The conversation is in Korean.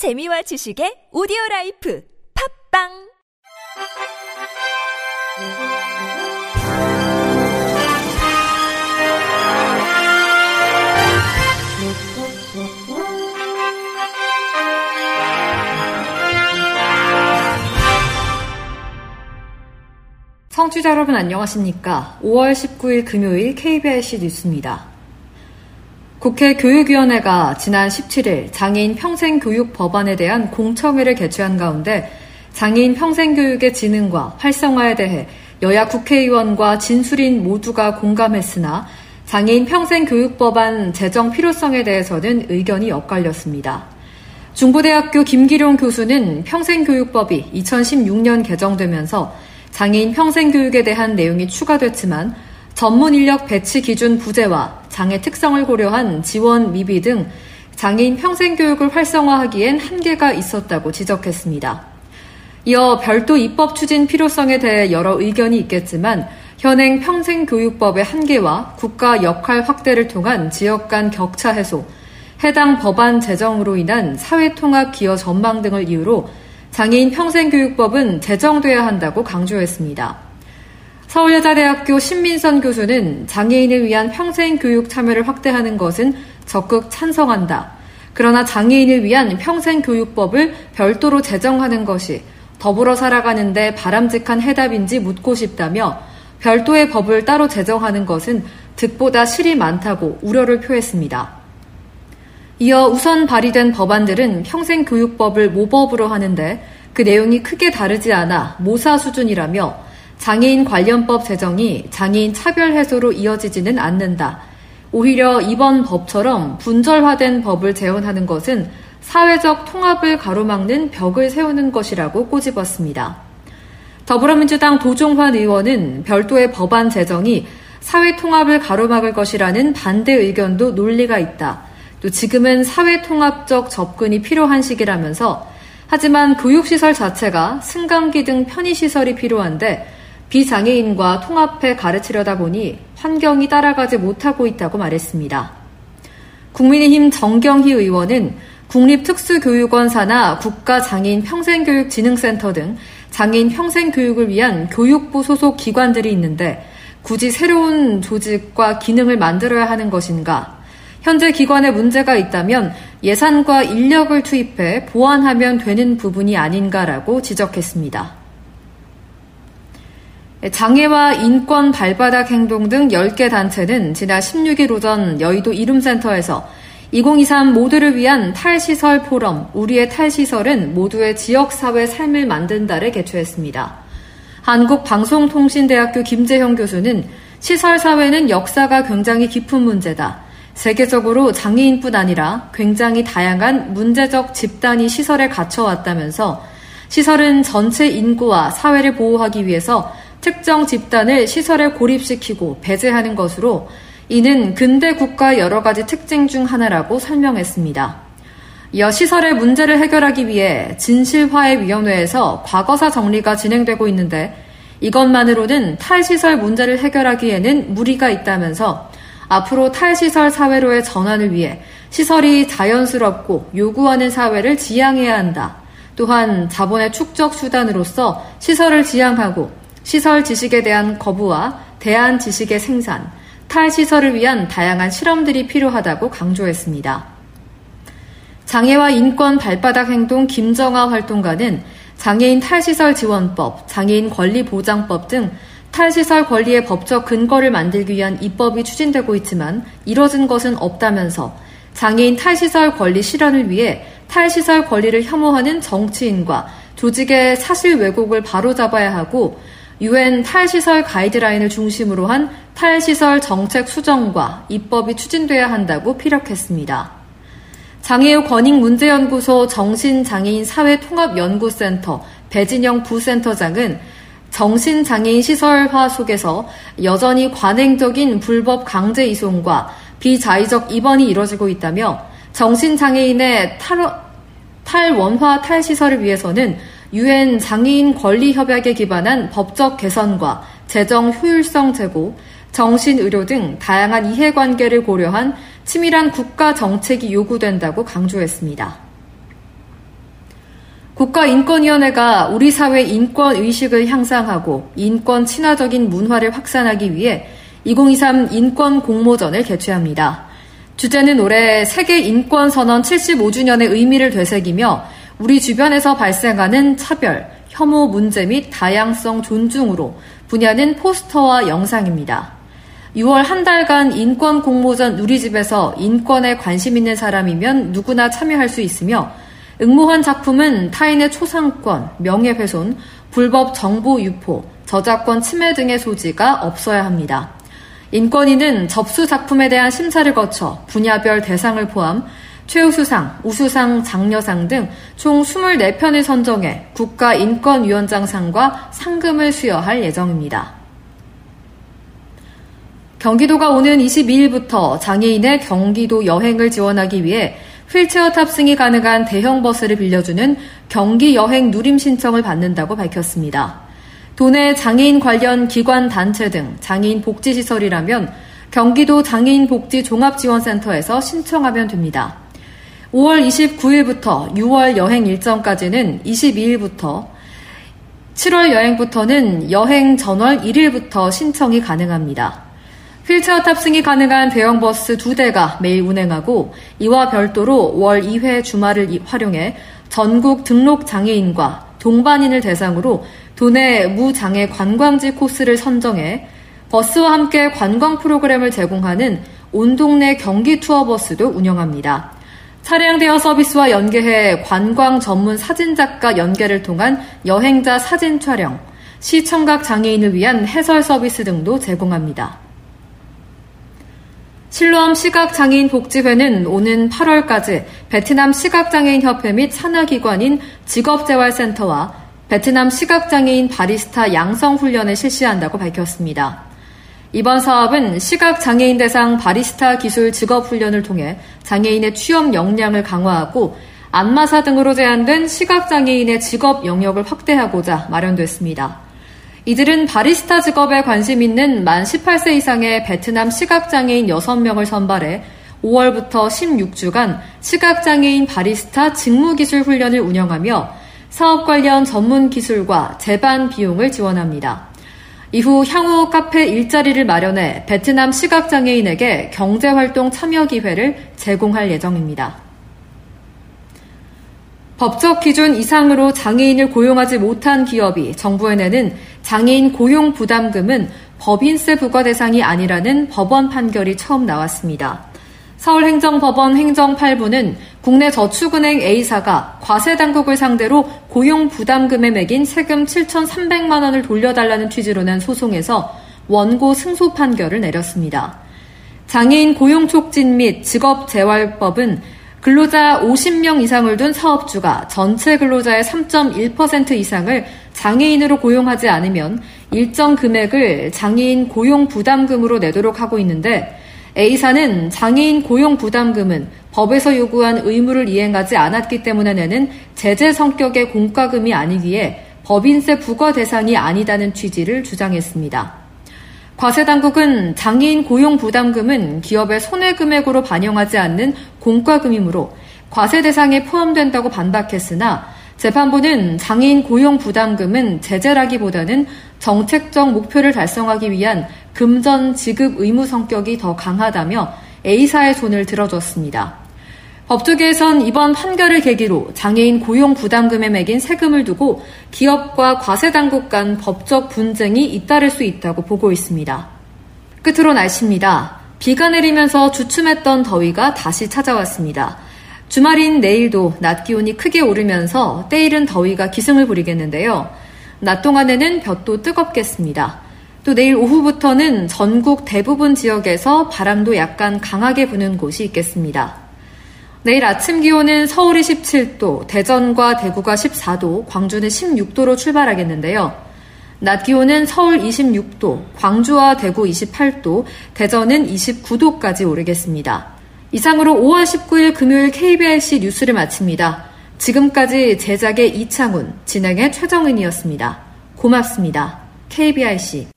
재미와 지식의 오디오 라이프 팝빵 청취자 여러분 안녕하십니까? 5월 19일 금요일 KBS 뉴스입니다. 국회 교육위원회가 지난 17일 장애인 평생교육 법안에 대한 공청회를 개최한 가운데 장애인 평생교육의 진흥과 활성화에 대해 여야 국회의원과 진술인 모두가 공감했으나 장애인 평생교육법안 제정 필요성에 대해서는 의견이 엇갈렸습니다. 중부대학교 김기룡 교수는 평생교육법이 2016년 개정되면서 장애인 평생교육에 대한 내용이 추가됐지만 전문 인력 배치 기준 부재와 장애 특성을 고려한 지원 미비 등 장애인 평생 교육을 활성화하기엔 한계가 있었다고 지적했습니다. 이어 별도 입법 추진 필요성에 대해 여러 의견이 있겠지만 현행 평생교육법의 한계와 국가 역할 확대를 통한 지역 간 격차 해소, 해당 법안 제정으로 인한 사회통합 기여 전망 등을 이유로 장애인 평생교육법은 제정돼야 한다고 강조했습니다. 서울여자대학교 신민선 교수는 장애인을 위한 평생 교육 참여를 확대하는 것은 적극 찬성한다. 그러나 장애인을 위한 평생 교육법을 별도로 제정하는 것이 더불어 살아가는데 바람직한 해답인지 묻고 싶다며 별도의 법을 따로 제정하는 것은 득보다 실이 많다고 우려를 표했습니다. 이어 우선 발의된 법안들은 평생교육법을 모법으로 하는데 그 내용이 크게 다르지 않아 모사 수준이라며 장애인 관련법 제정이 장애인 차별 해소로 이어지지는 않는다. 오히려 이번 법처럼 분절화된 법을 재현하는 것은 사회적 통합을 가로막는 벽을 세우는 것이라고 꼬집었습니다. 더불어민주당 도종환 의원은 별도의 법안 제정이 사회 통합을 가로막을 것이라는 반대 의견도 논리가 있다. 또 지금은 사회 통합적 접근이 필요한 시기라면서 하지만 교육시설 자체가 승강기 등 편의시설이 필요한데 비장애인과 통합해 가르치려다 보니 환경이 따라가지 못하고 있다고 말했습니다. 국민의힘 정경희 의원은 국립특수교육원 산하 국가장애인 평생교육진흥센터 등 장애인 평생교육을 위한 교육부 소속 기관들이 있는데 굳이 새로운 조직과 기능을 만들어야 하는 것인가? 현재 기관에 문제가 있다면 예산과 인력을 투입해 보완하면 되는 부분이 아닌가라고 지적했습니다. 장애와 인권 발바닥 행동 등 10개 단체는 지난 16일 오전 여의도 이룸센터에서 2023 모두를 위한 탈시설 포럼 우리의 탈시설은 모두의 지역사회 삶을 만든다를 개최했습니다. 한국방송통신대학교 김재형 교수는 시설사회는 역사가 굉장히 깊은 문제다. 세계적으로 장애인뿐 아니라 굉장히 다양한 문제적 집단이 시설에 갇혀왔다면서 시설은 전체 인구와 사회를 보호하기 위해서 특정 집단을 시설에 고립시키고 배제하는 것으로 이는 근대 국가 여러 가지 특징 중 하나라고 설명했습니다. 이어 시설의 문제를 해결하기 위해 진실화해위원회에서 과거사 정리가 진행되고 있는데 이것만으로는 탈시설 문제를 해결하기에는 무리가 있다면서 앞으로 탈시설 사회로의 전환을 위해 시설이 자연스럽고 요구하는 사회를 지향해야 한다. 또한 자본의 축적 수단으로서 시설을 지향하고 시설 지식에 대한 거부와 대안 지식의 생산, 탈시설을 위한 다양한 실험들이 필요하다고 강조했습니다. 장애와 인권 발바닥 행동 김정아 활동가는 장애인 탈시설 지원법, 장애인 권리 보장법 등 탈시설 권리의 법적 근거를 만들기 위한 입법이 추진되고 있지만 이뤄진 것은 없다면서 장애인 탈시설 권리 실현을 위해 탈시설 권리를 혐오하는 정치인과 조직의 사실 왜곡을 바로잡아야 하고 유엔 탈시설 가이드라인을 중심으로 한 탈시설 정책 수정과 입법이 추진돼야 한다고 피력했습니다. 장애우 권익문제연구소 정신장애인 사회통합연구센터 배진영 부센터장은 정신장애인 시설화 속에서 여전히 관행적인 불법 강제 이송과 비자의적 입원이 이뤄지고 있다며 정신장애인의 탈, 탈원화 탈시설을 위해서는 유엔 장애인 권리 협약에 기반한 법적 개선과 재정 효율성 제고, 정신의료 등 다양한 이해관계를 고려한 치밀한 국가 정책이 요구된다고 강조했습니다. 국가인권위원회가 우리 사회 인권 의식을 향상하고 인권 친화적인 문화를 확산하기 위해 2023 인권 공모전을 개최합니다. 주제는 올해 세계 인권 선언 75주년의 의미를 되새기며 우리 주변에서 발생하는 차별, 혐오 문제 및 다양성 존중으로 분야는 포스터와 영상입니다. 6월 한 달간 인권 공모전 누리집에서 인권에 관심 있는 사람이면 누구나 참여할 수 있으며 응모한 작품은 타인의 초상권, 명예훼손, 불법 정보 유포, 저작권 침해 등의 소지가 없어야 합니다. 인권위는 접수 작품에 대한 심사를 거쳐 분야별 대상을 포함 최우수상, 우수상, 장려상 등 총 24편을 선정해 국가인권위원장상과 상금을 수여할 예정입니다. 경기도가 오는 22일부터 장애인의 경기도 여행을 지원하기 위해 휠체어 탑승이 가능한 대형 버스를 빌려주는 경기 여행 누림 신청을 받는다고 밝혔습니다. 도내 장애인 관련 기관 단체 등 장애인 복지시설이라면 경기도 장애인 복지 종합지원센터에서 신청하면 됩니다. 5월 29일부터 6월 여행 일정까지는 22일부터 7월 여행부터는 여행 전월 1일부터 신청이 가능합니다. 휠체어 탑승이 가능한 대형 버스 두 대가 매일 운행하고 이와 별도로 월 2회 주말을 활용해 전국 등록 장애인과 동반인을 대상으로 도내 무장애 관광지 코스를 선정해 버스와 함께 관광 프로그램을 제공하는 온 동네 경기 투어 버스도 운영합니다. 차량 대여 서비스와 연계해 관광 전문 사진작가 연계를 통한 여행자 사진 촬영, 시청각 장애인을 위한 해설 서비스 등도 제공합니다. 실로암 시각장애인 복지회는 오는 8월까지 베트남 시각장애인협회 및 산하기관인 직업재활센터와 베트남 시각장애인 바리스타 양성훈련을 실시한다고 밝혔습니다. 이번 사업은 시각장애인 대상 바리스타 기술 직업훈련을 통해 장애인의 취업 역량을 강화하고 안마사 등으로 제한된 시각장애인의 직업 영역을 확대하고자 마련됐습니다. 이들은 바리스타 직업에 관심 있는 만 18세 이상의 베트남 시각장애인 6명을 선발해 5월부터 16주간 시각장애인 바리스타 직무기술 훈련을 운영하며 사업 관련 전문 기술과 재반 비용을 지원합니다. 이후 향후 카페 일자리를 마련해 베트남 시각장애인에게 경제활동 참여 기회를 제공할 예정입니다. 법적 기준 이상으로 장애인을 고용하지 못한 기업이 정부에 내는 장애인 고용 부담금은 법인세 부과 대상이 아니라는 법원 판결이 처음 나왔습니다. 서울행정법원 행정 8부는 국내 저축은행 A사가 과세 당국을 상대로 고용 부담금에 매긴 세금 7,300만 원을 돌려달라는 취지로 낸 소송에서 원고 승소 판결을 내렸습니다. 장애인 고용 촉진 및 직업 재활법은 근로자 50명 이상을 둔 사업주가 전체 근로자의 3.1% 이상을 장애인으로 고용하지 않으면 일정 금액을 장애인 고용 부담금으로 내도록 하고 있는데 A사는 장애인 고용 부담금은 법에서 요구한 의무를 이행하지 않았기 때문에 내는 제재 성격의 공과금이 아니기에 법인세 부과 대상이 아니다는 취지를 주장했습니다. 과세당국은 장애인 고용 부담금은 기업의 손해금액으로 반영하지 않는 공과금이므로 과세 대상에 포함된다고 반박했으나 재판부는 장애인 고용 부담금은 제재라기보다는 정책적 목표를 달성하기 위한 금전 지급 의무 성격이 더 강하다며 A사의 손을 들어줬습니다. 법조계에선 이번 판결을 계기로 장애인 고용 부담금에 매긴 세금을 두고 기업과 과세당국 간 법적 분쟁이 잇따를 수 있다고 보고 있습니다. 끝으로 날씨입니다. 비가 내리면서 주춤했던 더위가 다시 찾아왔습니다. 주말인 내일도 낮 기온이 크게 오르면서 때이른 더위가 기승을 부리겠는데요. 낮 동안에는 볕도 뜨겁겠습니다. 또 내일 오후부터는 전국 대부분 지역에서 바람도 약간 강하게 부는 곳이 있겠습니다. 내일 아침 기온은 서울이 17도, 대전과 대구가 14도, 광주는 16도로 출발하겠는데요. 낮 기온은 서울 26도, 광주와 대구 28도, 대전은 29도까지 오르겠습니다. 이상으로 5월 19일 금요일 KBRC 뉴스를 마칩니다. 지금까지 제작의 이창훈, 진행의 최정은이었습니다. 고맙습니다. KBRC.